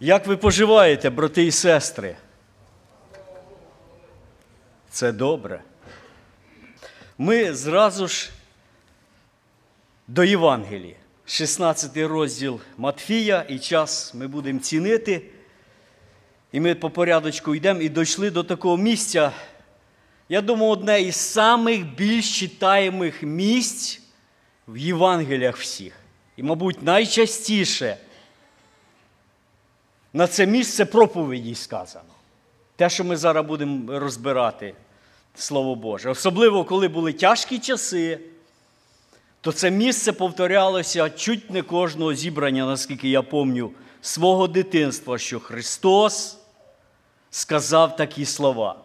Як ви поживаєте, брати і сестри? Це добре. Ми зразу ж до Євангелії, 16 розділ Матфія, і час ми будемо цінити. І ми по порядочку йдемо і дійшли до такого місця. Я думаю, одне із самих більш читаємих місць в Євангеліях всіх. І, мабуть, найчастіше на це місце проповіді сказано. Те, що ми зараз будемо розбирати, Слово Боже. Особливо, коли були тяжкі часи, то це місце повторялося чуть не кожного зібрання, наскільки я пам'ятаю, свого дитинства, що Христос сказав такі слова.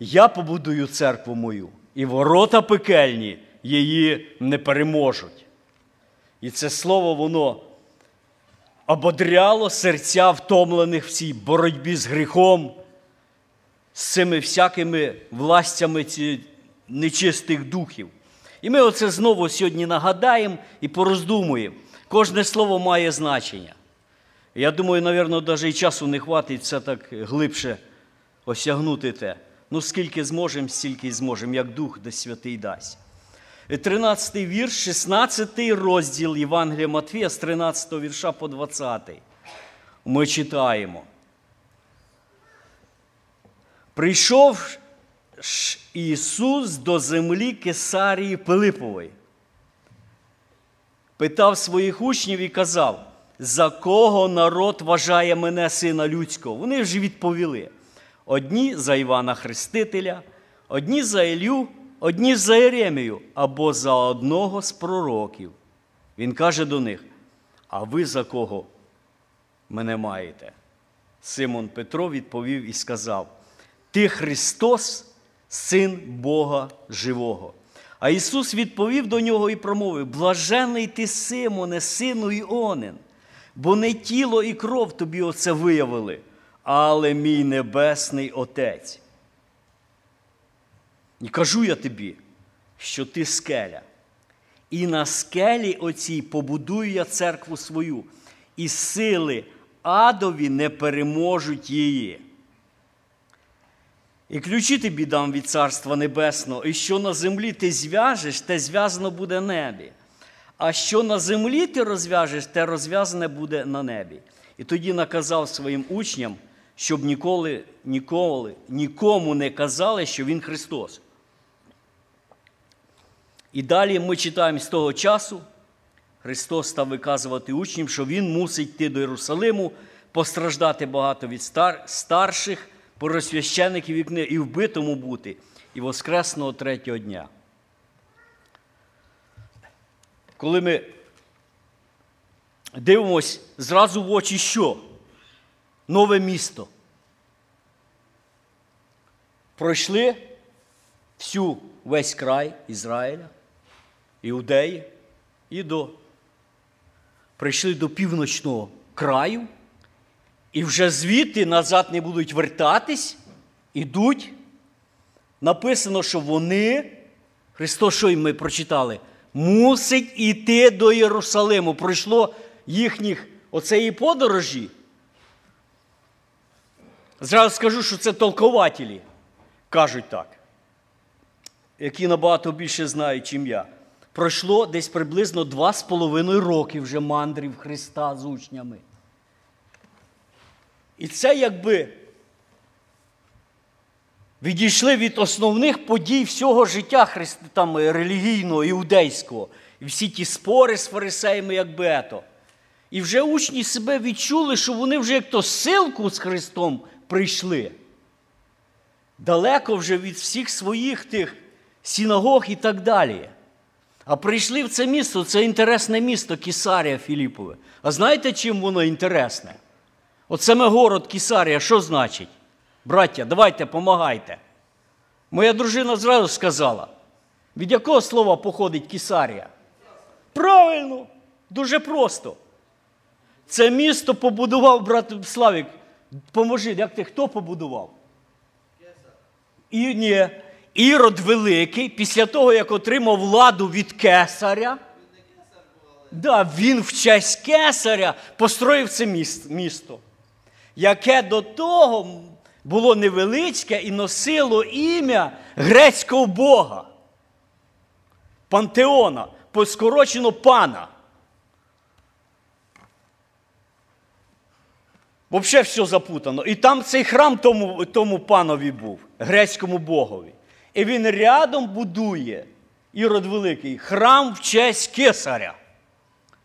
Я побудую церкву мою, і ворота пекельні її не переможуть. І це слово, воно ободряло серця втомлених в цій боротьбі з гріхом, з цими всякими властями нечистих духів. І ми оце знову сьогодні нагадаємо і пороздумуємо. Кожне слово має значення. Я думаю, напевно, навіть і часу не хватить все так глибше осягнути те. Ну, скільки зможемо, стільки й зможемо, як Дух де святий дасть. 13 вірш, 16 розділ Євангелія Матвія з 13 вірша по 20. Ми читаємо. Прийшов Ісус до землі Кесарії Пилипової. Питав своїх учнів і казав, за кого народ вважає мене сина людського? Вони вже відповіли. Одні за Івана Хрестителя, одні за Ілю, одні за Єремію або за одного з пророків. Він каже до них: А ви за кого мене маєте? Симон Петро відповів і сказав: Ти Христос, син Бога Живого. А Ісус відповів до нього і промовив: Блажений ти, Симоне, сину Іонин, бо не тіло і кров тобі оце виявили, але мій небесний Отець. І кажу я тобі, що ти скеля. І на скелі оцій побудую я церкву свою, і сили адові не переможуть її. І ключі тобі дам від Царства Небесного, і що на землі ти зв'яжеш, те зв'язано буде небі. А що на землі ти розв'яжеш, те розв'язане буде на небі. І тоді наказав своїм учням, щоб ніколи, ніколи, нікому не казали, що Він Христос. І далі ми читаємо з того часу, Христос став виказувати учням, що Він мусить йти до Єрусалиму, постраждати багато від стар, старших, поросвящеників і вбитому бути, і воскресного третього дня. Коли ми дивимось зразу в очі, що? Нове місто. Пройшли всю весь край Ізраїля, Іудеї і до прийшли до півночного краю, і вже звідти назад не будуть вертатись, ідуть. Написано, що вони, Христос, що ми прочитали, мусить іти до Єрусалиму. Пройшло їхніх оцеї подорожі. Зразу скажу, що це толкователі кажуть так, які набагато більше знають, чим я. Пройшло десь приблизно два з половиною роки вже мандрів Христа з учнями. І це якби відійшли від основних подій всього життя христ... там, релігійного, іудейського. І всі ті спори з фарисеями, якби ето. І вже учні себе відчули, що вони вже як то силку з Христом прийшли. Далеко вже від всіх своїх тих синагог і так далі. А прийшли в це місто, це інтересне місто Кісарія Філіпове. А знаєте, чим воно інтересне? От саме город Кісарія, що значить? Браття, давайте помагайте. Моя дружина зразу сказала, від якого слова походить Кісарія? Правильно, дуже просто. Це місто побудував брат Славік. Поможи, як ти хто побудував? І ні, Ірод Великий, після того, як отримав владу від кесаря, да, він в честь кесаря построїв це місто, яке до того було невеличке і носило ім'я грецького Бога. Пантеона, поскорочено пана. Взагалі все запутано. І там цей храм тому тому панові був, грецькому богові. І він рядом будує, Ірод Великий, храм в честь кесаря.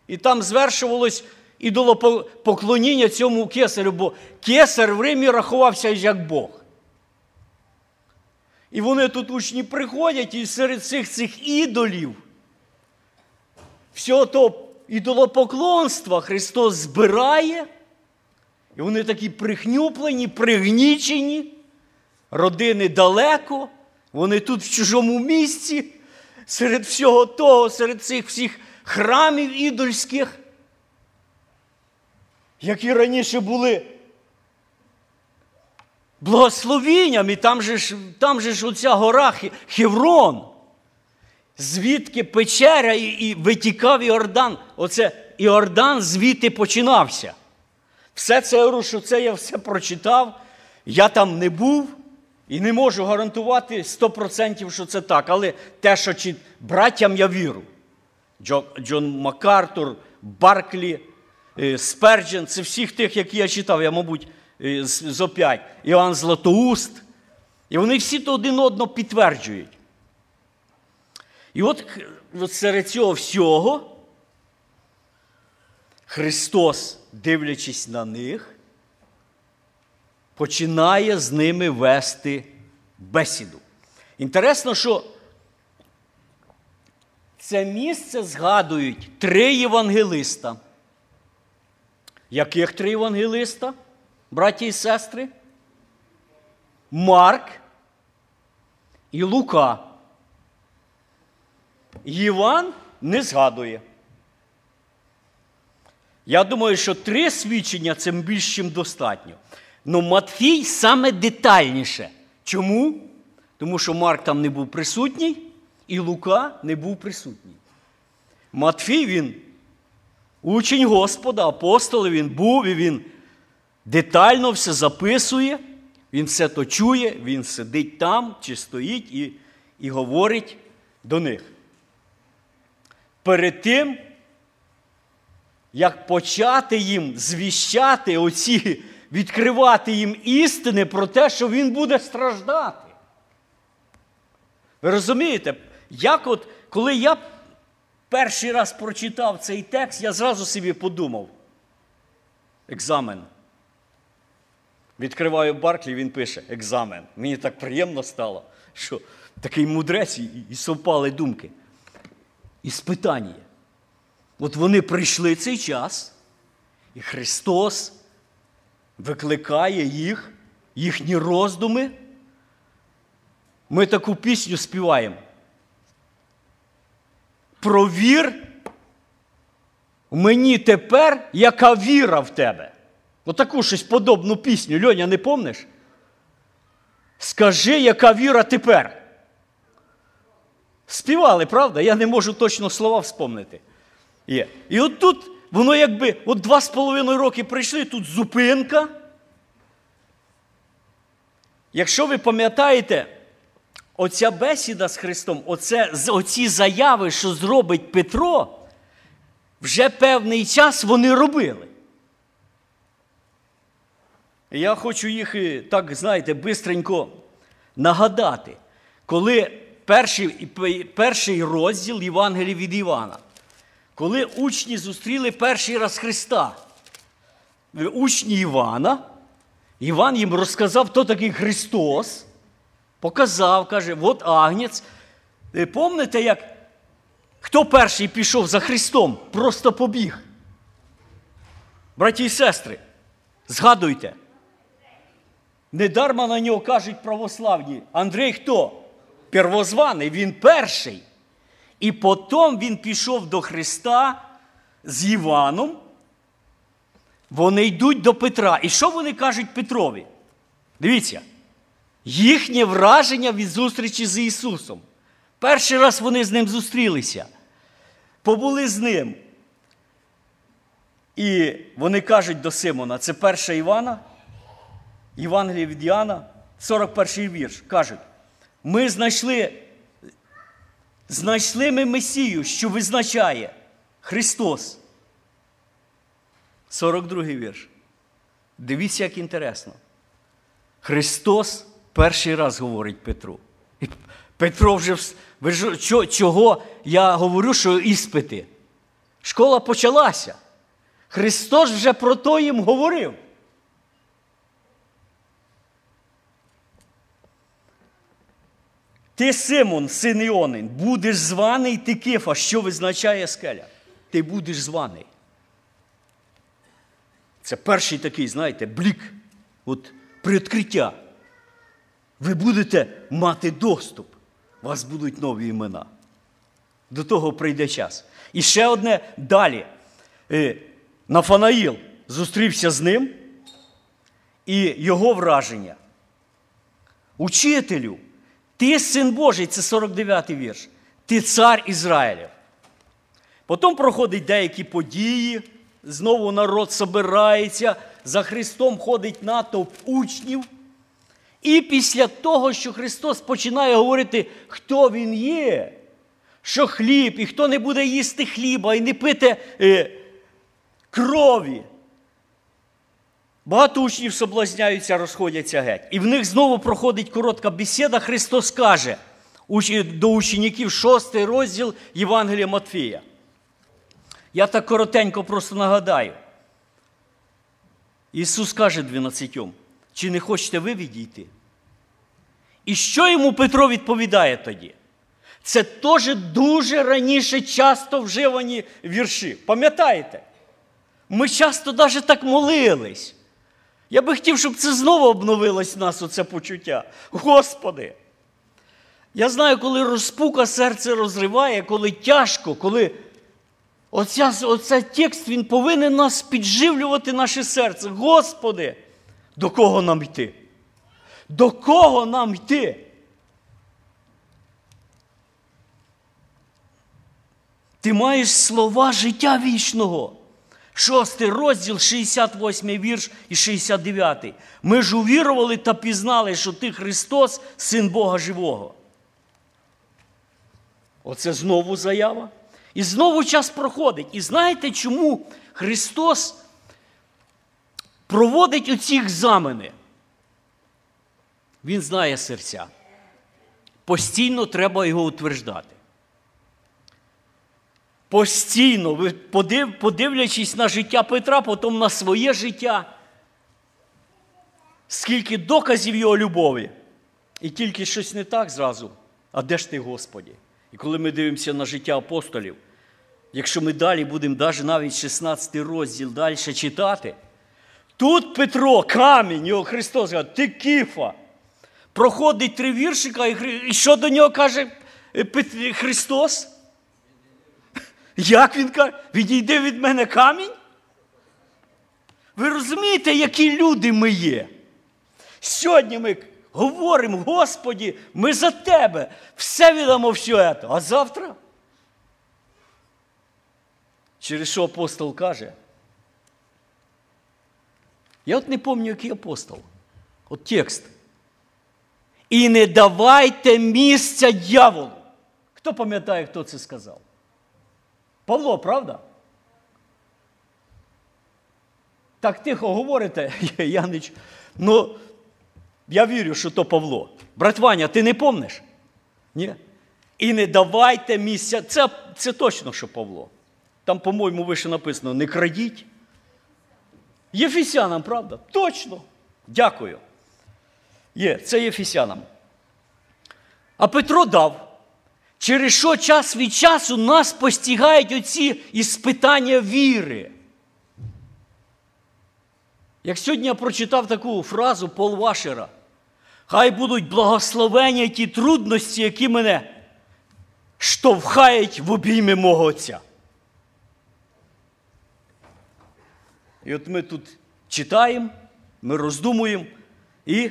І там звершувалось ідолопоклоніння цьому кесарю, бо кесар в Римі рахувався як Бог. І вони тут учні приходять, і серед цих цих ідолів, всього того ідолопоклонства Христос збирає. І вони такі прихнюплені, пригнічені, родини далеко, вони тут в чужому місці, серед всього того, серед цих всіх храмів ідольських, які раніше були благословінням, і там же ж там же ж оця гора Хеврон, звідки печеря і, і витікав Іордан. Оце Іордан звідти починався. Все це що це я все прочитав. Я там не був і не можу гарантувати 100%, що це так. Але те, що чи братям я віру. Джо, Джон Макартур, Барклі, е, Сперджен це всіх тих, які я читав, я, мабуть, е, з оп'ять. Іоанн Златоуст. І вони всі то один одного підтверджують. І от, от серед цього всього Христос дивлячись на них, починає з ними вести бесіду. Інтересно, що це місце згадують три євангелиста. Яких три євангелиста, браті і сестри? Марк і Лука. Іван не згадує. Я думаю, що три свідчення це більш чим достатньо. Ну Матфій саме детальніше. Чому? Тому що Марк там не був присутній, і Лука не був присутній. Матфій він учень Господа, апостоли, він був і він детально все записує, він все то чує, він сидить там чи стоїть і, і говорить до них. Перед тим як почати їм звіщати, оці, відкривати їм істини про те, що він буде страждати. Ви розумієте, як от, коли я перший раз прочитав цей текст, я зразу собі подумав. Екзамен. Відкриваю Барклі, він пише екзамен. Мені так приємно стало, що такий мудрець і, і совпали думки. Іспитання. От вони прийшли цей час, і Христос викликає їх, їхні роздуми. Ми таку пісню співаємо. Провір мені тепер, яка віра в тебе. Отаку щось подобну пісню. Льоня, не помниш? Скажи, яка віра тепер. Співали, правда? Я не можу точно слова вспомнити є. І от тут воно якби от два з половиною роки прийшли, тут зупинка. Якщо ви пам'ятаєте, оця бесіда з Христом, оце, оці заяви, що зробить Петро, вже певний час вони робили. Я хочу їх, так, знаєте, бистренько нагадати, коли перший перший розділ Євангелії від Івана коли учні зустріли перший раз Христа, учні Івана, Іван їм розказав, хто такий Христос, показав, каже, от агнець. Ви Помните, як хто перший пішов за Христом, просто побіг? Браті і сестри, згадуйте. Недарма на нього кажуть православні. Андрей хто? Первозваний, він перший. І потім він пішов до Христа з Іваном. Вони йдуть до Петра. І що вони кажуть Петрові? Дивіться, їхнє враження від зустрічі з Ісусом. Перший раз вони з ним зустрілися, побули з ним. І вони кажуть до Симона, це перша Івана, Євангеліє від Іоанна, 41 вірш. Кажуть, ми знайшли, знайшли ми Месію, що визначає Христос. 42 вірш. Дивіться, як інтересно. Христос перший раз говорить Петру. І Петро вже ви ж- чого я говорю, що іспити. Школа почалася. Христос вже про то їм говорив. Ти, Симон, син Іонин, будеш званий ти Кифа, що визначає скеля. Ти будеш званий. Це перший такий, знаєте, блік, от приоткриття. Ви будете мати доступ, у вас будуть нові імена. До того прийде час. І ще одне далі. Е, Нафанаїл зустрівся з ним, і його враження. Учителю, ти син Божий, це 49-й вірш. Ти цар Ізраїлів. Потім проходять деякі події, знову народ собирається, за Христом ходить натовп учнів. І після того, що Христос починає говорити, хто Він є, що хліб, і хто не буде їсти хліба і не пити е, крові. Багато учнів соблазняються, розходяться геть. І в них знову проходить коротка бесіда. Христос каже до учнів 6 розділ Євангелія Матфія. Я так коротенько просто нагадаю. Ісус каже 12, чи не хочете ви відійти? І що йому Петро відповідає тоді? Це теж дуже раніше часто вживані вірші. Пам'ятаєте? Ми часто навіть так молились. Я би хотів, щоб це знову обновилось в нас, оце почуття. Господи! Я знаю, коли розпука серце розриває, коли тяжко, коли оця, оцей текст він повинен нас підживлювати наше серце. Господи, до кого нам йти? До кого нам йти? Ти маєш слова життя вічного. Шостий розділ, 68 вірш і 69. Ми ж увірували та пізнали, що ти Христос, син Бога живого. Оце знову заява. І знову час проходить. І знаєте, чому Христос проводить оці екзамени? Він знає серця. Постійно треба його утверждати. Постійно, подив, подивлячись на життя Петра, потім на своє життя, скільки доказів його любові. І тільки щось не так зразу. А де ж ти, Господі? І коли ми дивимося на життя апостолів, якщо ми далі будемо навіть 16 розділ далі читати, тут Петро, камінь, його Христос каже, ти кіфа. Проходить три віршика, і що до нього каже е, Христос? Як він каже? Відійди від мене камінь? Ви розумієте, які люди ми є? Сьогодні ми говоримо, Господі, ми за тебе все віддамо все це. А завтра? Через що апостол каже? Я от не пам'ятаю, який апостол. От текст. І не давайте місця дьяволу. Хто пам'ятає, хто це сказав? Павло, правда? Так тихо говорите, я Ну, я вірю, що то Павло. Брат Ваня, ти не помниш? Ні? І не давайте місця. Це, це точно, що Павло. Там, по-моєму, вище написано: не крадіть. Єфесянам, правда? Точно. Дякую. Є, це Єфесянам. А Петро дав. Через що час від часу нас постігають оці іспитання віри. Як сьогодні я прочитав таку фразу Пол Вашера, хай будуть благословені ті трудності, які мене штовхають в обійми мого Отця. І от ми тут читаємо, ми роздумуємо і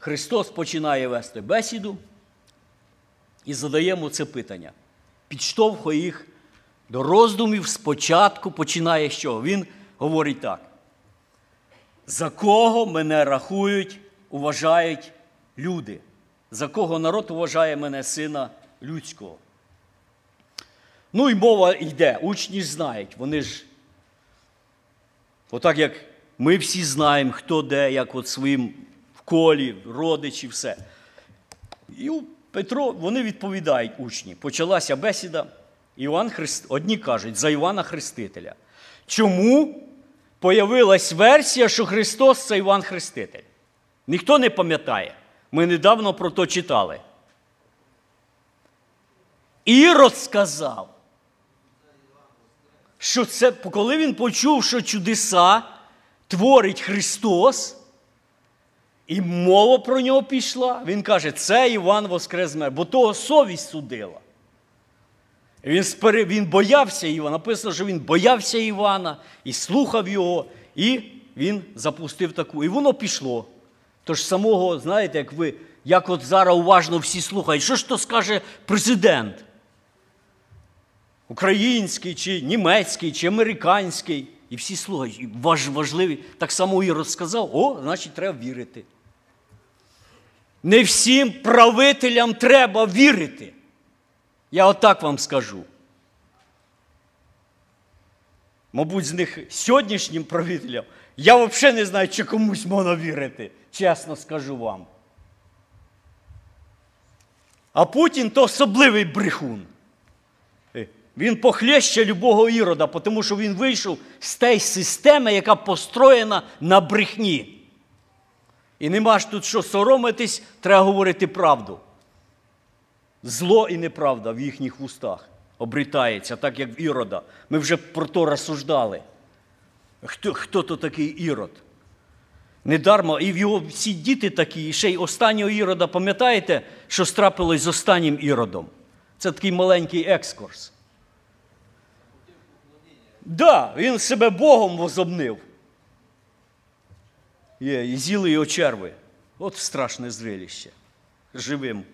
Христос починає вести бесіду і задаємо це питання. підштовхує їх до роздумів спочатку починає що? Він говорить так. За кого мене рахують, уважають люди? За кого народ вважає мене сина людського? Ну і мова йде, учні знають, вони ж, отак як ми всі знаємо, хто де, як от своїм колі, родичі, все. І у Петро, вони відповідають учні. Почалася бесіда. Іван Христ... Одні кажуть за Івана Хрестителя. Чому появилась версія, що Христос це Іван Хреститель? Ніхто не пам'ятає. Ми недавно про то читали. Ірод сказав, що це, коли він почув, що чудеса творить Христос, і мова про нього пішла, він каже, це Іван Воскрес мер, бо того совість судила. Він спери... він боявся Івана. Написано, що він боявся Івана і слухав його, і він запустив таку. І воно пішло. Тож самого, знаєте, як ви, як от зараз уважно всі слухають, що ж то скаже президент? Український, чи німецький, чи американський. І всі слухають, важ, важливі. Так само і розказав, о, значить, треба вірити. Не всім правителям треба вірити. Я отак вам скажу. Мабуть, з них сьогоднішнім правителям я взагалі не знаю, чи комусь можна вірити, чесно скажу вам. А Путін то особливий брехун. Він похлеще любого ірода, тому що він вийшов з тієї системи, яка построєна на брехні. І нема ж тут що соромитись, треба говорити правду. Зло і неправда в їхніх вустах обрітається, так як в Ірода. Ми вже про то розсуждали. Хто хто то такий ірод? Недармо, і в його всі діти такі, і ще й останнього ірода, пам'ятаєте, що страпилось з останнім іродом? Це такий маленький екскурс. Так, да, він себе Богом возобнив. Є, і з'їли його черви. От страшне зрелище. Живим.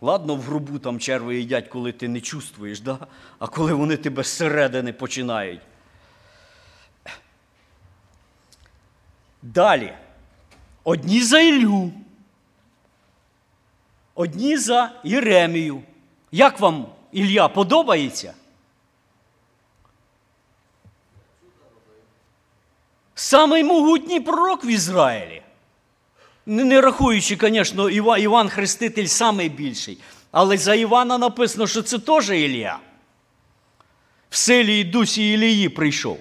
Ладно, в грубу там черви їдять, коли ти не чувствуєш, да? а коли вони тебе зсередини починають. Далі. Одні за Іллю, одні за Єремію. Як вам Ілля подобається? Самий могутній пророк в Ізраїлі. Не рахуючи, звісно, Іван Хреститель найбільший. Але за Івана написано, що це теж Ілля. В силі і дусі Ілії прийшов.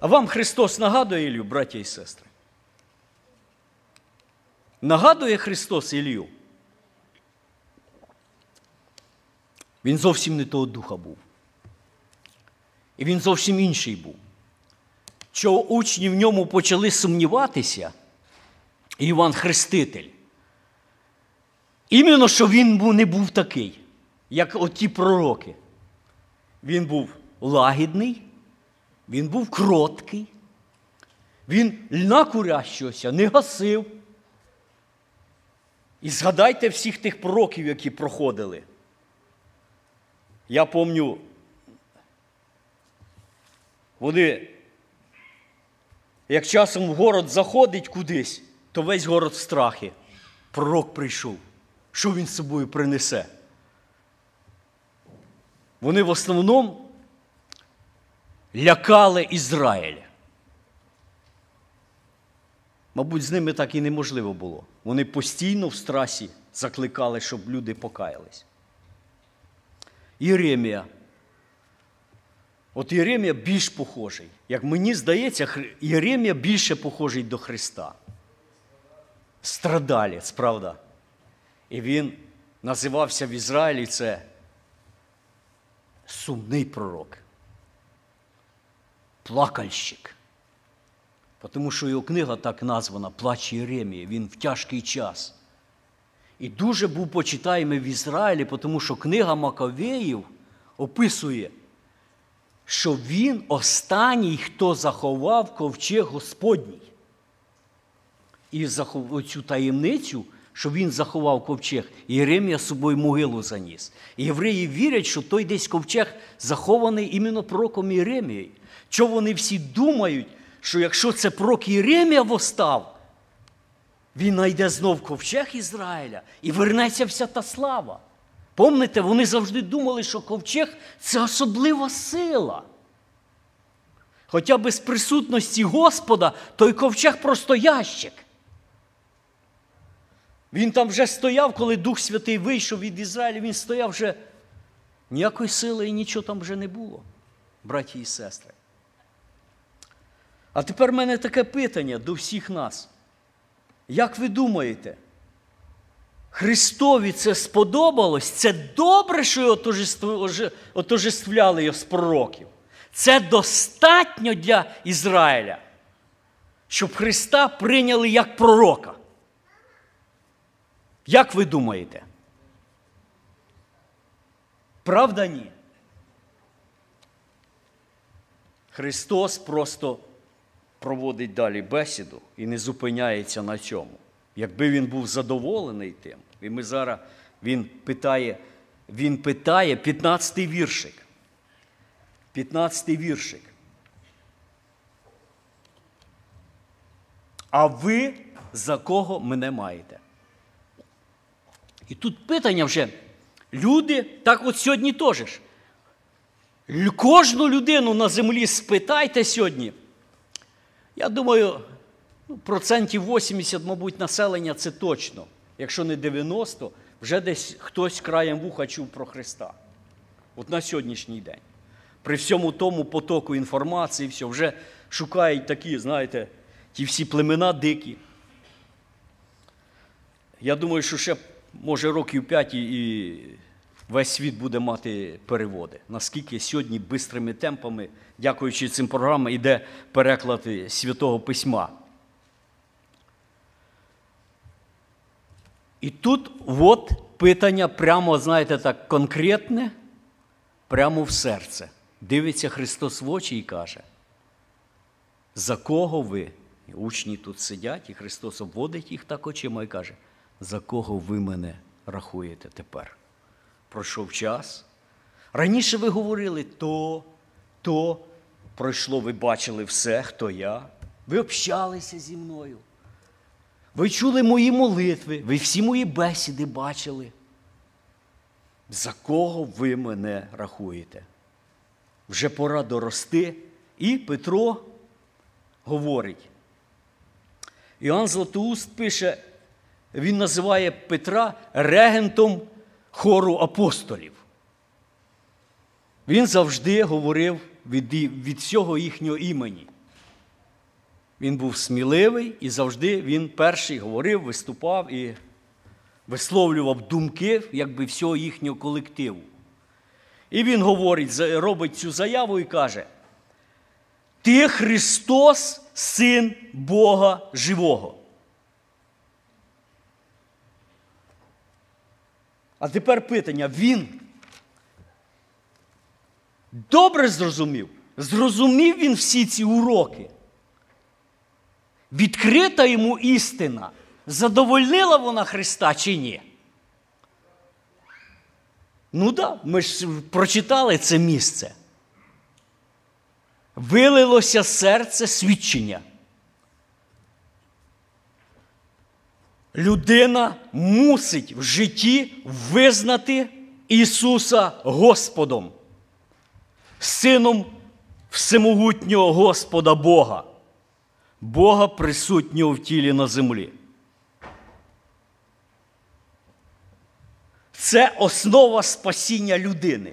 А вам Христос нагадує Ілью, браття і сестри? Нагадує Христос Ілью? Він зовсім не того духа був. І він зовсім інший був. Що учні в ньому почали сумніватися, Іван Хреститель. Іменно, що він не був такий, як оті пророки. Він був лагідний, він був кроткий, він льна курящогося не гасив. І згадайте всіх тих пророків, які проходили. Я пам'ятаю, вони, як часом в город заходить кудись, то весь город в страхі. Пророк прийшов. Що він з собою принесе? Вони в основному лякали Ізраїль. Мабуть, з ними так і неможливо було. Вони постійно в страсі закликали, щоб люди покаялись. Єремія. От Єремія більш похожий. Як мені здається, Єремія більше похожий до Христа. Страдалець, правда. І він називався в Ізраїлі це сумний пророк, плакальщик. Тому що його книга так названа Плач Єремії, він в тяжкий час. І дуже був почитаємий в Ізраїлі, тому що книга Маковеїв описує що він останній, хто заховав ковчег Господній. І цю таємницю щоб він заховав ковчег. Єремія з собою могилу заніс. І євреї вірять, що той десь ковчег захований іменно пророком Єремією. Чого вони всі думають, що якщо це пророк Єремія востав, він знайде знов ковчег Ізраїля і вернеться вся та слава. Помните, вони завжди думали, що ковчег це особлива сила. Хоча без присутності Господа той ковчег просто ящик. Він там вже стояв, коли Дух Святий вийшов від Ізраїля, він стояв вже ніякої сили і нічого там вже не було, браті і сестри. А тепер в мене таке питання до всіх нас. Як ви думаєте, Христові це сподобалось? Це добре, що його отожествляли його з пророків? Це достатньо для Ізраїля, щоб Христа прийняли як пророка. Як ви думаєте? Правда ні? Христос просто проводить далі бесіду і не зупиняється на цьому. Якби він був задоволений тим, і ми зараз він питає, він питає 15-й віршик. 15-й віршик. А ви за кого мене маєте? І тут питання вже. Люди, так от сьогодні теж. Кожну людину на землі спитайте сьогодні. Я думаю, процентів 80, мабуть, населення це точно. Якщо не 90, вже десь хтось краєм вуха чув про Христа. От на сьогоднішній день. При всьому тому потоку інформації, все, вже шукають такі, знаєте, ті всі племена дикі. Я думаю, що ще, може, років 5 і весь світ буде мати переводи. Наскільки сьогодні бистрими темпами, дякуючи цим програмам, йде переклад Святого Письма. І тут от питання прямо, знаєте, так конкретне, прямо в серце. Дивиться Христос в очі і каже, за кого ви? І учні тут сидять, і Христос обводить їх так очима і каже, за кого ви мене рахуєте тепер? Пройшов час. Раніше ви говорили то, то, пройшло, ви бачили все, хто я. Ви общалися зі мною. Ви чули мої молитви, ви всі мої бесіди бачили. За кого ви мене рахуєте? Вже пора дорости. І Петро говорить. Іоанн Златоуст пише, він називає Петра регентом хору апостолів. Він завжди говорив від, від всього їхнього імені. Він був сміливий і завжди він перший говорив, виступав і висловлював думки якби всього їхнього колективу. І він говорить, робить цю заяву і каже: Ти Христос, Син Бога Живого. А тепер питання: Він добре зрозумів? Зрозумів він всі ці уроки. Відкрита йому істина, задовольнила вона Христа чи ні? Ну так, да, ми ж прочитали це місце. Вилилося серце свідчення. Людина мусить в житті визнати Ісуса Господом, Сином всемогутнього Господа Бога, Бога присутнього в тілі на землі. Це основа спасіння людини,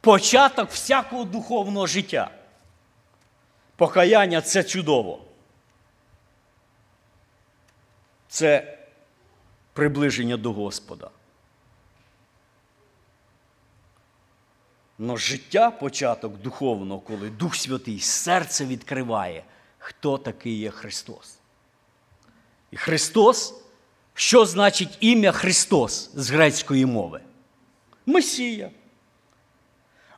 початок всякого духовного життя. Покаяння це чудово. Це приближення до Господа. Но життя початок духовного, коли Дух Святий серце відкриває, хто такий є Христос. І Христос, що значить ім'я Христос з грецької мови? Месія.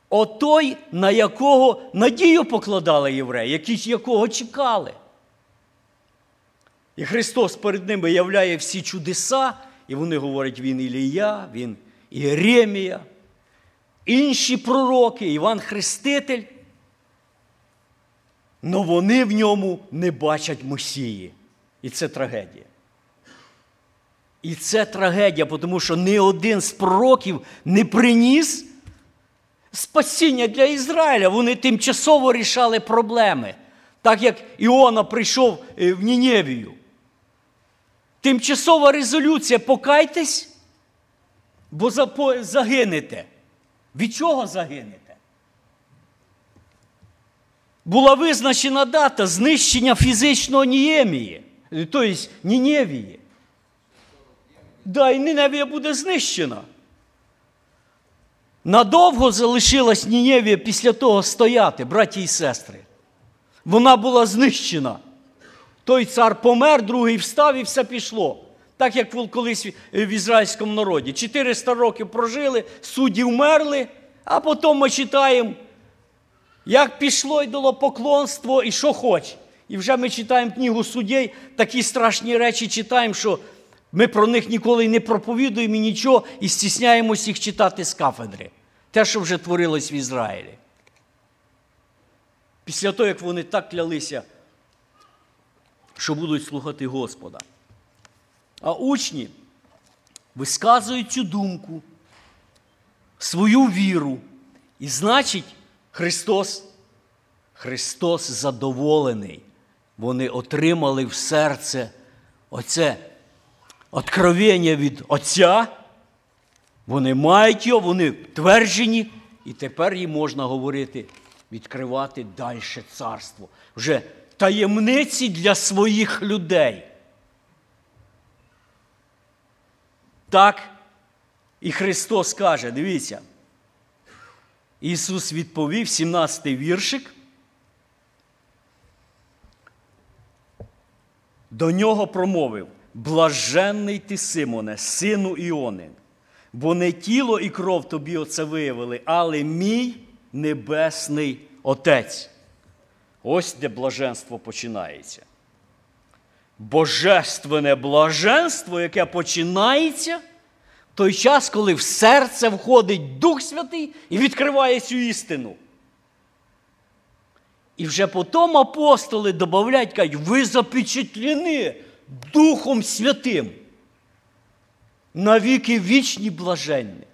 Отой, на якого надію покладали євреї, які якого чекали. І Христос перед ними являє всі чудеса, і вони говорять, він Ілія, він Єремія, інші пророки, Іван Хреститель. Но вони в ньому не бачать Месії. І це трагедія. І це трагедія, тому що ні один з пророків не приніс спасіння для Ізраїля. Вони тимчасово рішали проблеми, так як Іона прийшов е, в Ніневію. Тимчасова резолюція покайтесь, бо загинете. Від чого загинете? Була визначена дата знищення фізичного Ніємії, тобто Ніневії. Да, і Ніневія буде знищена. Надовго залишилась Ніневія після того стояти, браті і сестри. Вона була знищена. Той цар помер, другий встав і все пішло. Так як колись в ізраїльському народі. 400 років прожили, судді вмерли, а потім ми читаємо, як пішло йдало поклонство і що хоч. І вже ми читаємо книгу суддей, такі страшні речі читаємо, що ми про них ніколи не проповідуємо і нічого, і стісняємось їх читати з кафедри. Те, що вже творилось в Ізраїлі. Після того, як вони так клялися, що будуть слухати Господа. А учні висказують цю думку, свою віру. І значить, Христос, Христос задоволений. Вони отримали в серце оце откровення від Отця. Вони мають його, вони тверджені, і тепер їм можна говорити, відкривати далі царство. Вже таємниці для своїх людей. Так і Христос каже, дивіться. Ісус відповів, 17-й віршик. До нього промовив: Блаженний ти, Симоне, сину Іони, бо не тіло і кров тобі оце виявили, але мій небесний Отець. Ось де блаженство починається. Божественне блаженство, яке починається той час, коли в серце входить Дух Святий і відкриває цю істину. І вже потім апостоли додають, кажуть, ви запечатлені Духом Святим. Навіки вічні блаженні.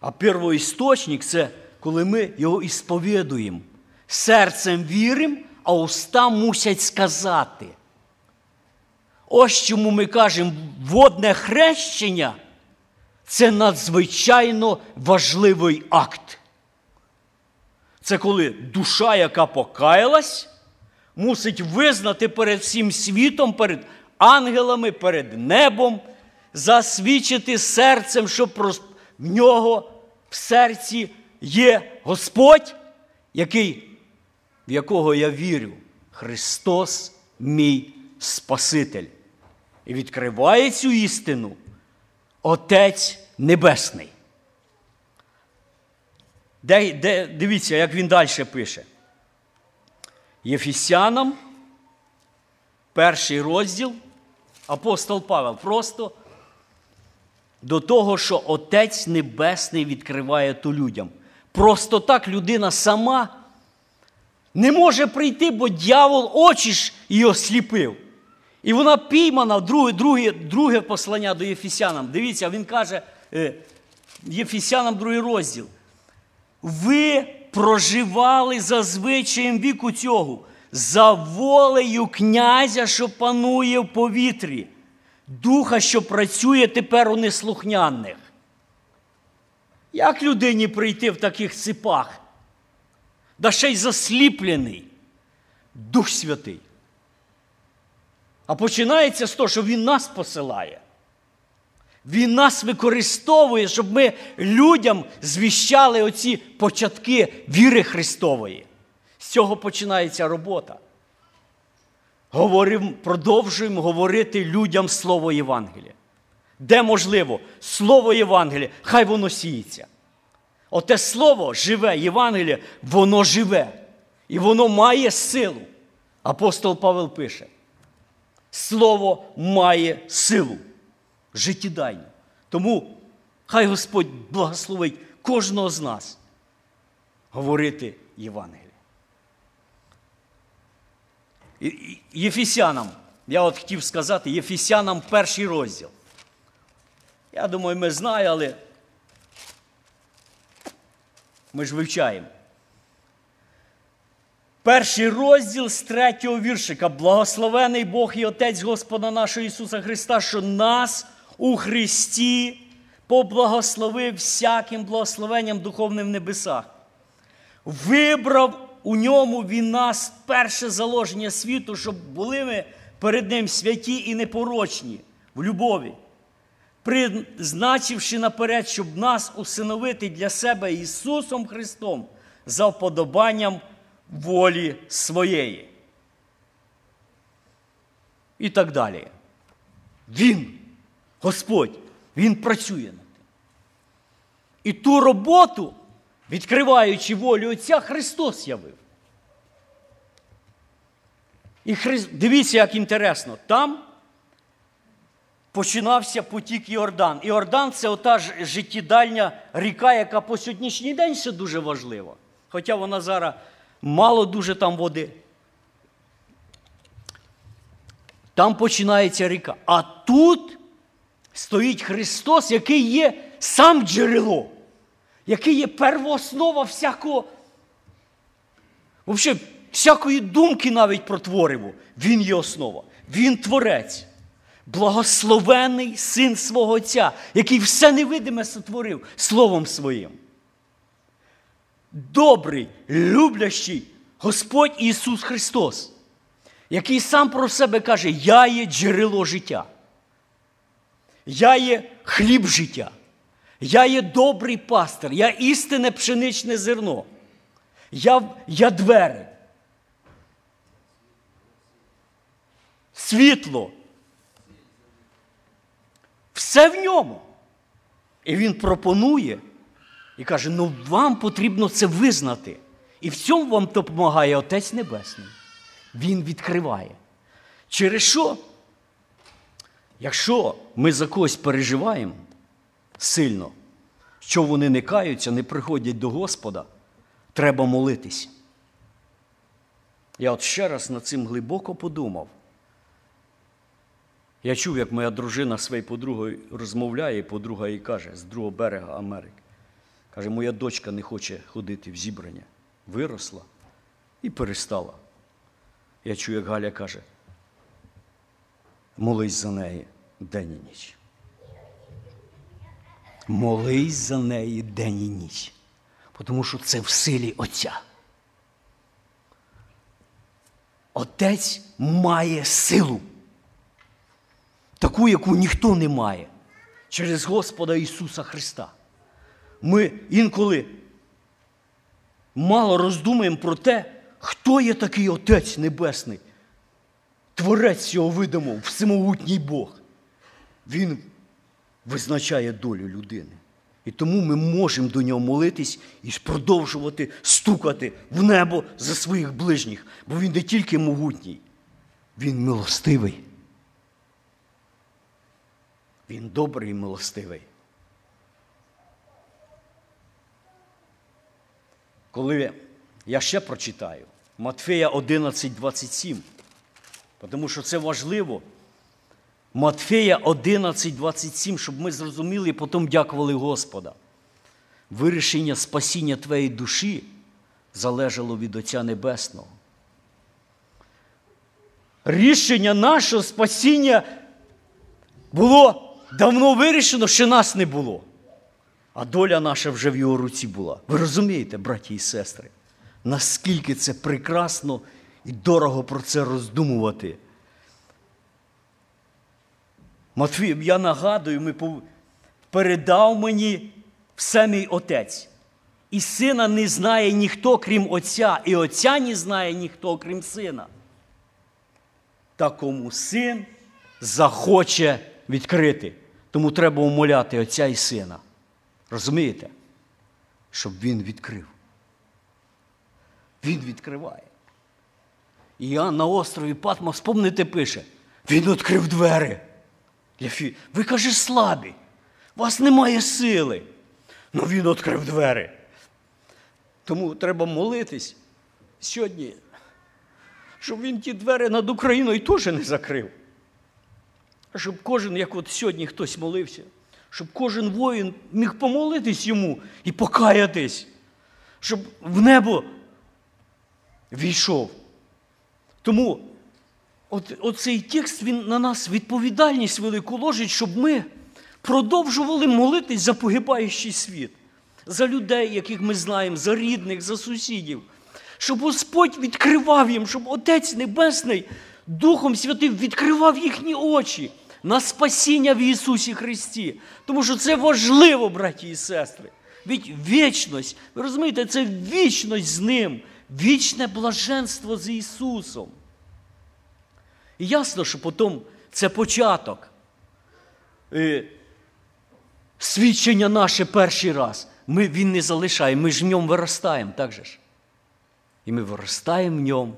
А первоісточник це коли ми його ісповідуємо. Серцем віримо, а уста мусять сказати. Ось чому ми кажемо, водне хрещення це надзвичайно важливий акт. Це коли душа, яка покаялась, мусить визнати перед всім світом, перед ангелами, перед небом, засвідчити серцем, що в нього в серці є Господь, який, в якого я вірю, Христос мій Спаситель. І відкриває цю істину Отець Небесний. Де, де, Дивіться, як він далі пише. Єфісянам, перший розділ, апостол Павел просто до того, що Отець Небесний відкриває то людям. Просто так людина сама не може прийти, бо дьявол очі ж її осліпив. І вона піймана, друге друге, друге послання до Єфісянам. Дивіться, він каже е, Єфісянам другий розділ. Ви проживали за звичаєм віку цього, за волею князя, що панує в повітрі, духа, що працює тепер у неслухняних. Як людині прийти в таких ципах? Да ще й засліплений Дух Святий. А починається з того, що Він нас посилає. Він нас використовує, щоб ми людям звіщали оці початки віри Христової. З цього починається робота. Говоримо, продовжуємо говорити людям Слово Євангелія. Де можливо, Слово Євангелія, хай воно сіється. Оте Слово живе, Євангеліє, воно живе. І воно має силу. Апостол Павел пише. Слово має силу життєдайну. Тому хай Господь благословить кожного з нас говорити Євангеліє. Єфісянам, я от хотів сказати, Єфісянам перший розділ. Я думаю, ми знаємо, але ми ж вивчаємо. Перший розділ з третього віршика. Благословений Бог і Отець Господа нашого Ісуса Христа, що нас у Христі поблагословив всяким благословенням духовним в небесах. Вибрав у ньому він нас перше заложення світу, щоб були ми перед Ним святі і непорочні в любові, призначивши наперед, щоб нас усиновити для себе Ісусом Христом за вподобанням волі своєї. І так далі. Він, Господь, Він працює над тим. І ту роботу, відкриваючи волю Отця, Христос явив. І Хри... дивіться, як інтересно, там починався потік Іордан. Іордан це ота ж життєдальня ріка, яка по сьогоднішній день ще дуже важлива. Хоча вона зараз мало дуже там води. Там починається ріка. А тут стоїть Христос, який є сам джерело, який є первооснова всякого, взагалі, всякої думки навіть про твориво. Він є основа. Він творець. Благословений син свого Отця, який все невидиме сотворив Словом Своїм. Добрий, люблящий Господь Ісус Христос, який сам про себе каже: Я є джерело життя. Я є хліб життя. Я є добрий пастир, я істинне пшеничне зерно. Я, я двері. Світло. Все в ньому. І він пропонує і каже: ну вам потрібно це визнати. І в цьому вам допомагає Отець Небесний. Він відкриває. Через що? Якщо ми за когось переживаємо сильно, що вони не каються, не приходять до Господа, треба молитись. Я от ще раз над цим глибоко подумав. Я чув, як моя дружина своєю подругою розмовляє, і подруга їй каже з другого берега Америки. Каже, моя дочка не хоче ходити в зібрання. Виросла і перестала. Я чую, як Галя каже, молись за неї день і ніч. Молись за неї день і ніч. Тому що це в силі Отця. Отець має силу, таку, яку ніхто не має, через Господа Ісуса Христа. Ми інколи мало роздумуємо про те, хто є такий Отець Небесний, Творець цього видимого, всемогутній Бог. Він визначає долю людини. І тому ми можемо до нього молитись і продовжувати стукати в небо за своїх ближніх, бо він не тільки могутній, він милостивий. Він добрий і милостивий. Коли я ще прочитаю Матфея 11, 27, тому що це важливо. Матфея 11, 27, щоб ми зрозуміли і потім дякували Господа. Вирішення спасіння твоєї душі залежало від Отця Небесного. Рішення нашого спасіння було давно вирішено, ще нас не було. А доля наша вже в його руці була. Ви розумієте, браті і сестри, наскільки це прекрасно і дорого про це роздумувати. Матвій, я нагадую, ми пов... передав мені все мій отець. І сина не знає ніхто, крім Отця, і Отця не знає ніхто, крім сина. Та кому син захоче відкрити. Тому треба умоляти Отця і сина. Розумієте? Щоб він відкрив. Він відкриває. І Іоанн на острові Патмо, спомните, пише, він відкрив двері. Ви каже, слабі. У вас немає сили. Ну він відкрив двері. Тому треба молитись сьогодні, щоб він ті двері над Україною теж не закрив. Щоб кожен, як от сьогодні хтось молився, щоб кожен воїн міг помолитись йому і покаятись, щоб в небо війшов. Тому от, оцей текст він на нас відповідальність велику ложить, щоб ми продовжували молитись за погибаючий світ, за людей, яких ми знаємо, за рідних, за сусідів, щоб Господь відкривав їм, щоб Отець Небесний Духом Святим відкривав їхні очі на спасіння в Ісусі Христі. Тому що це важливо, браті і сестри. Ведь вічність, ви розумієте, це вічність з Ним, вічне блаженство з Ісусом. І ясно, що потім це початок. Е, свідчення наше перший раз. Ми, Він не залишає, ми ж в ньому виростаємо, так же ж? І ми виростаємо в ньому,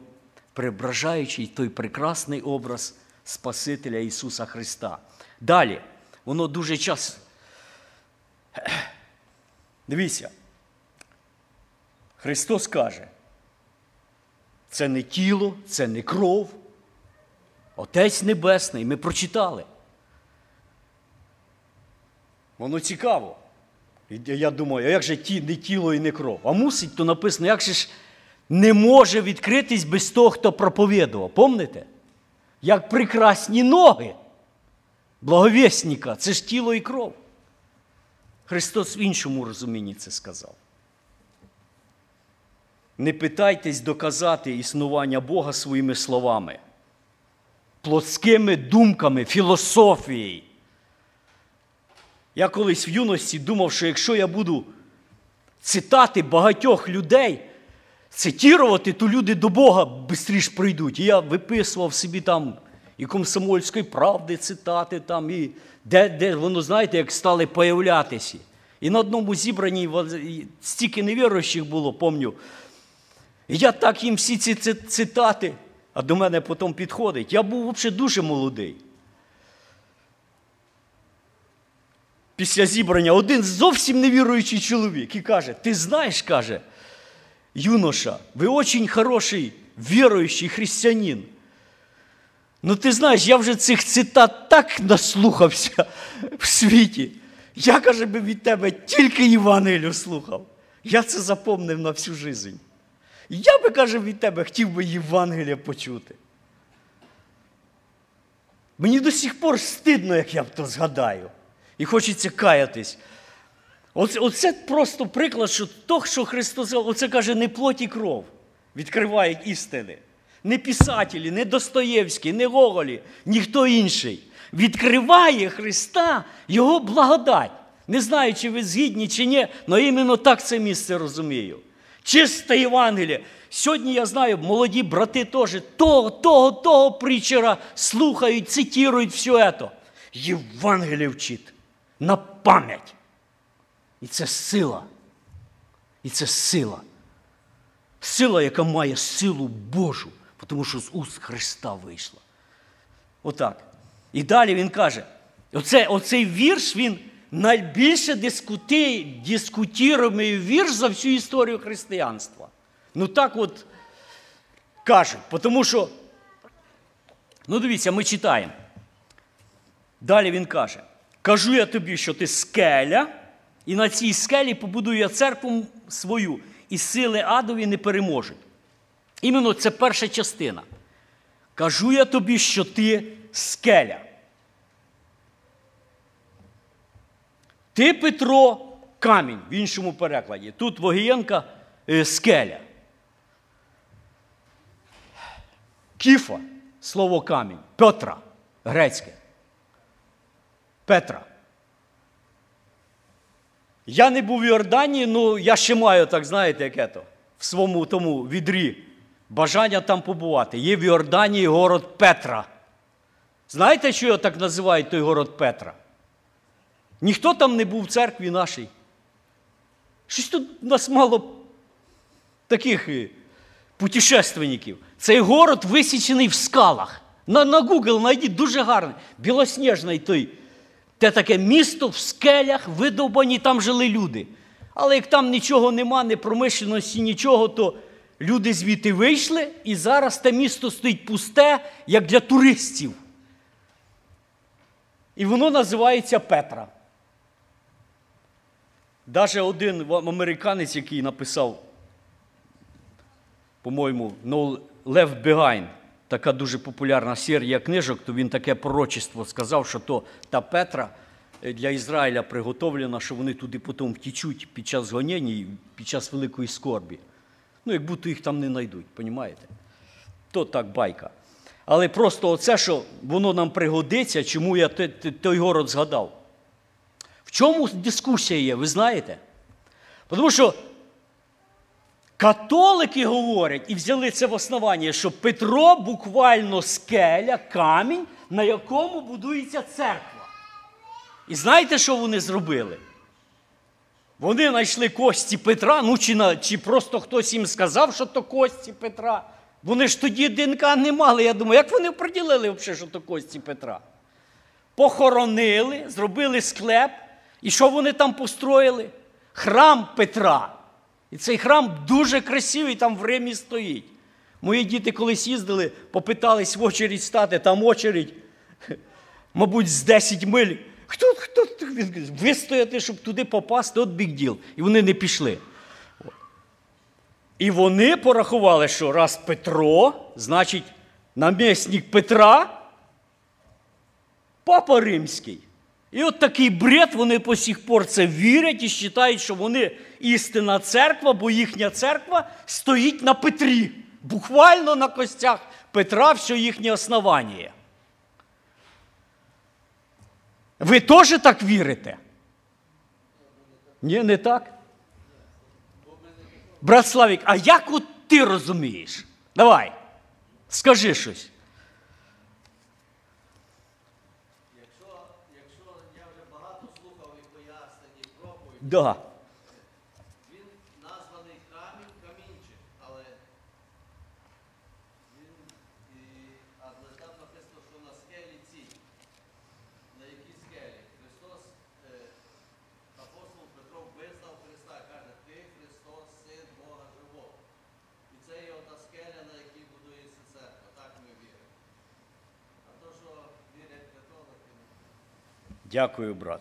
преображаючи той прекрасний образ Спасителя Ісуса Христа. Далі, воно дуже час. Дивіться, Христос каже, це не тіло, це не кров. Отець Небесний, ми прочитали. Воно цікаво. Я думаю, а як же ті, не тіло і не кров? А мусить, то написано, як же ж не може відкритись без того, хто проповідував. Помните? Як прекрасні ноги благовісника, це ж тіло і кров. Христос в іншому розумінні це сказав. Не питайтесь доказати існування Бога своїми словами, плотськими думками, філософією. Я колись в юності думав, що якщо я буду цитати багатьох людей, цитірувати, то люди до Бога швидше прийдуть. І я виписував собі там і комсомольської правди цитати, там, і де де воно, знаєте, як стали появлятися. І на одному зібранні стільки невіруючих було, помню. І я так їм всі ці цитати, а до мене потім підходить. Я був взагалі дуже молодий. Після зібрання один зовсім невіруючий чоловік і каже: Ти знаєш, каже, юноша, ви очень хороший віруючий християнин. Ну, ти знаєш, я вже цих цитат так наслухався в світі. Я, каже, би від тебе тільки Євангелію слухав. Я це запомнив на всю життя. Я би, каже, від тебе хотів би Євангелія почути. Мені до сих пор стидно, як я то згадаю. І хочеться каятись. Оце, оце просто приклад, що то, що Христос, оце каже, не плоть і кров відкривають істини. Не писателі, не Достоєвський, не Гоголі, ніхто інший. Відкриває Христа Його благодать. Не знаю, чи ви згідні, чи ні, але іменно так це місце розумію. Чисте Євангеліє. Сьогодні я знаю, молоді брати теж того, того, того притчера слухають, цитірують все це. Євангеліє вчить на пам'ять. І це сила. І це сила. Сила, яка має силу Божу, тому що з уст Христа вийшла. Отак. І далі він каже: оце, оцей вірш, він найбільше дискути, дискутіруємий вірш за всю історію християнства. Ну так от кажуть, тому що, ну дивіться, ми читаємо. Далі він каже: Кажу я тобі, що ти скеля, і на цій скелі побудую я церкву свою, і сили адові не переможуть. Іменно це перша частина. Кажу я тобі, що ти скеля. Ти Петро камінь в іншому перекладі. Тут Вогієнка е, скеля. Кіфа слово камінь. Петра грецьке. Петра. Я не був в Йорданії, ну я ще маю, так знаєте, яке то, в своєму тому відрі бажання там побувати. Є в Йорданії город Петра. Знаєте, що його так називають той город Петра? Ніхто там не був в церкві нашій. Щось тут у нас мало таких е, путешественників. Цей город висічений в скалах. На на Google знайдіть дуже гарний. Білосніжний той Те таке місто в скелях, видовбані, там жили люди. Але як там нічого нема, ні промишленості, нічого, то люди звідти вийшли, і зараз те місто стоїть пусте, як для туристів. І воно називається Петра. Даже один американець, який написав, по-моєму, No Left Behind, така дуже популярна серія книжок, то він таке пророчество сказав, що то та Петра для Ізраїля приготовлена, що вони туди потім втічуть під час гоніння, під час великої скорбі. Ну, як будто їх там не знайдуть, розумієте? То так байка. Але просто оце, що воно нам пригодиться, чому я той город згадав. В чому дискусія є, ви знаєте? Тому що католики говорять і взяли це в основання, що Петро буквально скеля, камінь, на якому будується церква. І знаєте, що вони зробили? Вони знайшли кості Петра, ну чи на, чи просто хтось їм сказав, що то кості Петра. Вони ж тоді ДНК не мали. Я думаю, як вони приділили, взагалі, що то кості Петра? Похоронили, зробили склеп. І що вони там построїли? Храм Петра. І цей храм дуже красивий, там в Римі стоїть. Мої діти колись їздили, попитались в очередь стати, там очередь, мабуть, з 10 миль. Хто хто, вистояти, щоб туди попасти, от бік діл. І вони не пішли. І вони порахували, що раз Петро, значить, намісник Петра, папа римський. І от такий бред, вони по сих пор це вірять і вважають, що вони істинна церква, бо їхня церква стоїть на Петрі. Буквально на костях Петра все їхнє основання. Ви теж так вірите? Ні, не так? Брат Славік, а як от ти розумієш? Давай, скажи щось. Якщо, якщо я вже багато слухав і пояснень, і проповідь, Да. він названий камінь камінчик, але він і, але там написано, що на скелі ці. На якій скелі? Христос, е, апостол Петро визнав Христа, каже, ти Христос, син Бога живого. І це є ота скеля, на якій будується церква. Так ми віримо. А то, що вірять католики, ну, Дякую, брат.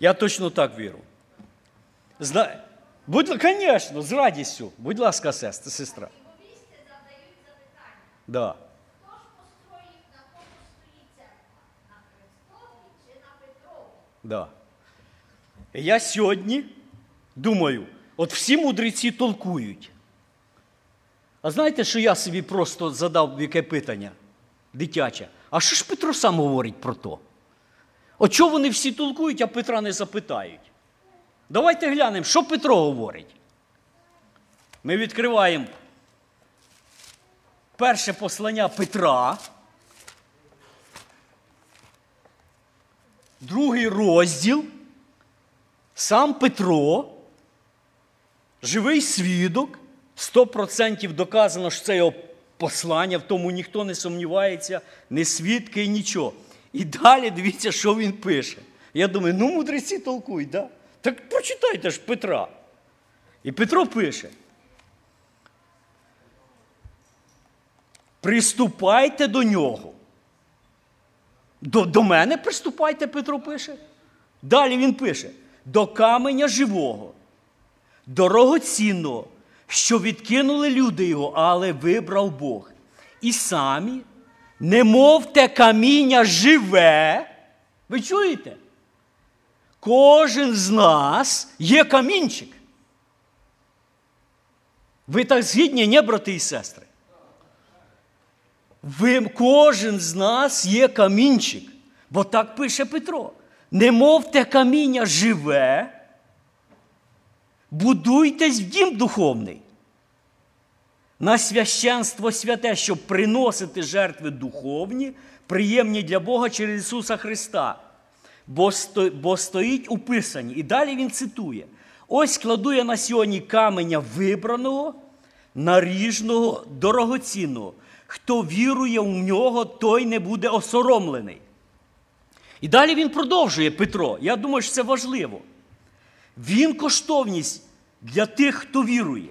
Я точно так вірю. Зна... Будь звісно, з радістю. Будь ласка, сестра. Да. Хто ж построїв, на кому стоїть церква? На Христові чи на Петрові? Да. Я сьогодні думаю, от всі мудреці толкують. А знаєте, що я собі просто задав яке питання дитяче? А що ж Петро сам говорить про то? От чого вони всі толкують, а Петра не запитають? Давайте глянемо, що Петро говорить. Ми відкриваємо перше послання Петра, другий розділ. Сам Петро, живий свідок, 100% доказано, що це його послання, в тому ніхто не сумнівається, не свідки і нічого. І далі дивіться, що він пише. Я думаю, ну мудреці толкують, да? так прочитайте ж Петра. І Петро пише. Приступайте до нього. До, до мене приступайте, Петро пише. Далі він пише: до каменя живого, дорогоцінного, що відкинули люди його, але вибрав Бог. І самі, немов те каміння живе. Ви чуєте? Кожен з нас є камінчик. Ви так згідні, ні, брати і сестри? Ви, кожен з нас є камінчик. Бо так пише Петро. Немов те каміння живе, будуйтесь в дім духовний. На священство святе, щоб приносити жертви духовні, приємні для Бога через Ісуса Христа. Бо, стоїть у Писанні. І далі він цитує: ось кладу я на сьогодні каменя вибраного, наріжного, дорогоцінного. Хто вірує в нього, той не буде осоромлений. І далі він продовжує Петро. Я думаю, що це важливо. Він коштовність для тих, хто вірує.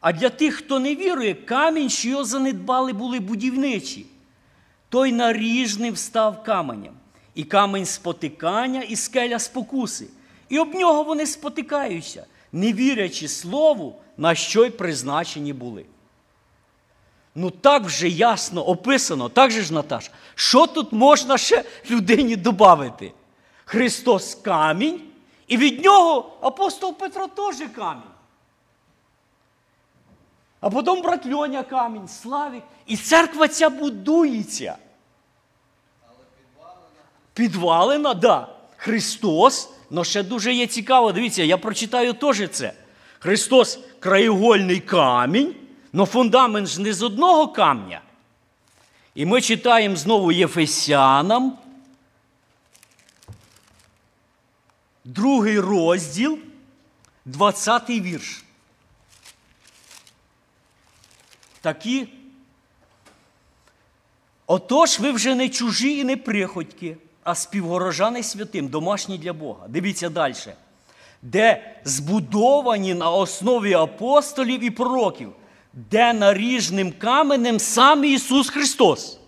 А для тих, хто не вірує, камінь, що його занедбали, були будівничі. Той наріжним став каменем, і камень спотикання, і скеля спокуси. І об нього вони спотикаються, не вірячи слову, на що й призначені були. Ну так вже ясно описано, так же ж, Наташ, що тут можна ще людині додати? Христос камінь, і від нього апостол Петро теж камінь. А потім брат Льоня камінь, Славік. І церква ця будується. Але Підвалена, так. Да. Христос, ну ще дуже є цікаво, дивіться, я прочитаю теж це. Христос краєгольний камінь, але фундамент ж не з одного камня. І ми читаємо знову Єфесянам, другий розділ, 20 вірш. Такі. Отож, ви вже не чужі і не приходьки, а співгорожани святим, домашні для Бога. Дивіться далі. Де збудовані на основі апостолів і пророків, де наріжним каменем сам Ісус Христос.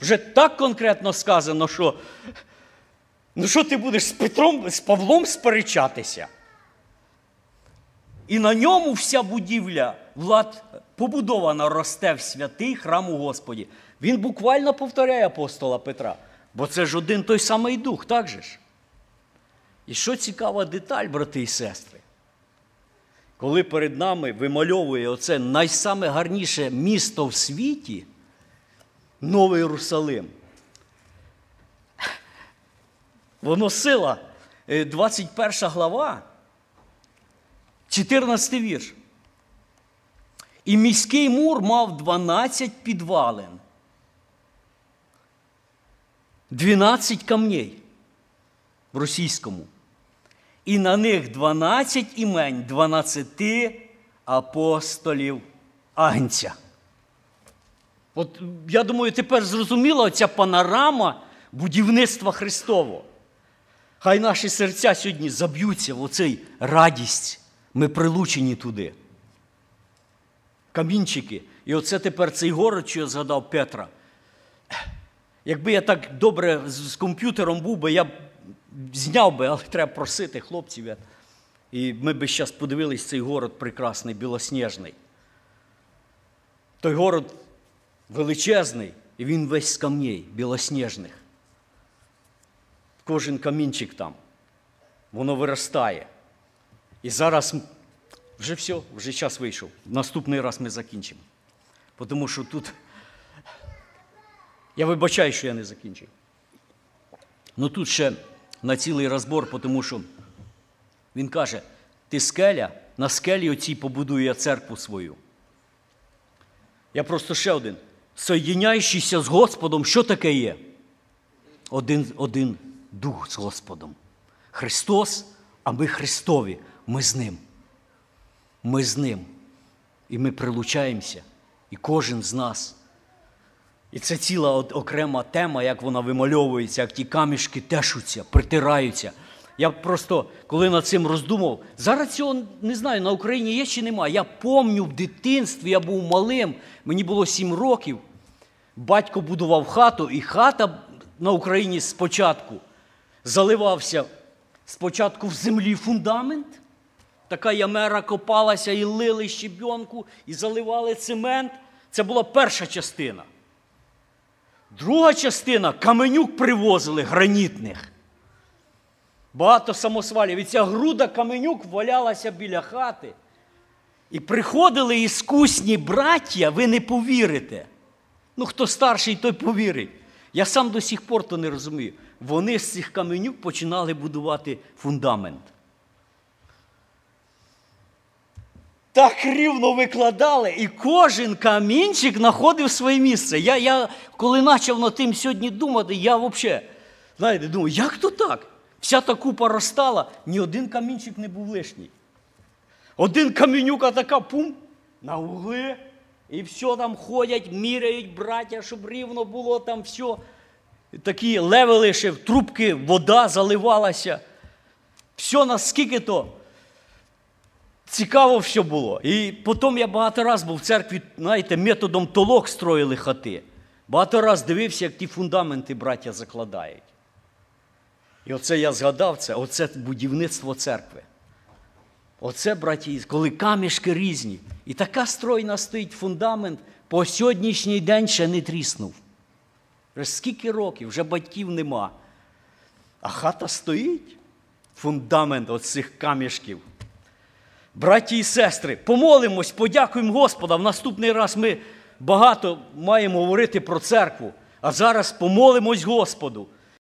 Вже так конкретно сказано, що ну що ти будеш з Петром, з Павлом сперечатися? І на ньому вся будівля влад побудована росте в святий храм у Господі. Він буквально повторяє апостола Петра, бо це ж один той самий дух, так же ж? І що цікава деталь, брати і сестри, коли перед нами вимальовує оце найсаме гарніше місто в світі, Новий Єрусалим. Воно сила, е, 21 глава, 14 вірш. І міський мур мав 12 підвалин. 12 камней в російському. І на них 12 імень 12 апостолів Агнця. От я думаю, тепер зрозуміла оця панорама будівництва Христового. Хай наші серця сьогодні заб'ються в оцей радість. Ми прилучені туди. Камінчики. І оце тепер цей город, що я згадав Петра. Якби я так добре з, комп'ютером був би, я б зняв би, але треба просити хлопців. І ми б зараз подивились цей город прекрасний, білосніжний. Той город величезний, і він весь з камней білосніжних. Кожен камінчик там, воно виростає. І зараз вже все, вже час вийшов. Наступний раз ми закінчимо. Тому що тут. Я вибачаю, що я не закінчив. Ну тут ще на цілий розбор, тому що він каже: ти скеля, на скелі оцій побудую я церкву свою. Я просто ще один. Соєдняючийся з Господом, що таке є? Один, один дух з Господом. Христос, а ми Христові, ми з Ним. Ми з Ним. І ми прилучаємося. І кожен з нас. І це ціла окрема тема, як вона вимальовується, як ті камішки тешуться, притираються. Я просто, коли над цим роздумав, зараз цього не знаю, на Україні є чи немає. Я пам'ятаю в дитинстві, я був малим, мені було сім років. Батько будував хату, і хата на Україні спочатку заливався спочатку в землі фундамент. Така ямера копалася і лили щебенку, і заливали цемент. Це була перша частина. Друга частина каменюк привозили гранітних. Багато самосвалів. І ця груда каменюк валялася біля хати. І приходили іскусні браття, ви не повірите. Ну, хто старший, той повірить. Я сам до сих пор то не розумію. Вони з цих каменюк починали будувати фундамент. Так рівно викладали, і кожен камінчик знаходив своє місце. Я, я коли почав над тим сьогодні думати, я взагалі, знаєте, думаю, як то так? Вся та купа розстала, ні один камінчик не був лишній. Один камінюка така пум на угли, і все там ходять, міряють браття, щоб рівно було там все. такі левели ще трубки, вода заливалася. Все наскільки то цікаво все було. І потім я багато разів був в церкві, знаєте, методом толок строїли хати. Багато разів дивився, як ті фундаменти браття закладають. І оце я згадав це, оце будівництво церкви. Оце, браті, коли камішки різні. І така стройна стоїть фундамент, по сьогоднішній день ще не тріснув. Вже скільки років, вже батьків нема. А хата стоїть, фундамент оцих камішків. Браті і сестри, помолимось, подякуємо Господа. В наступний раз ми багато маємо говорити про церкву. А зараз помолимось Господу.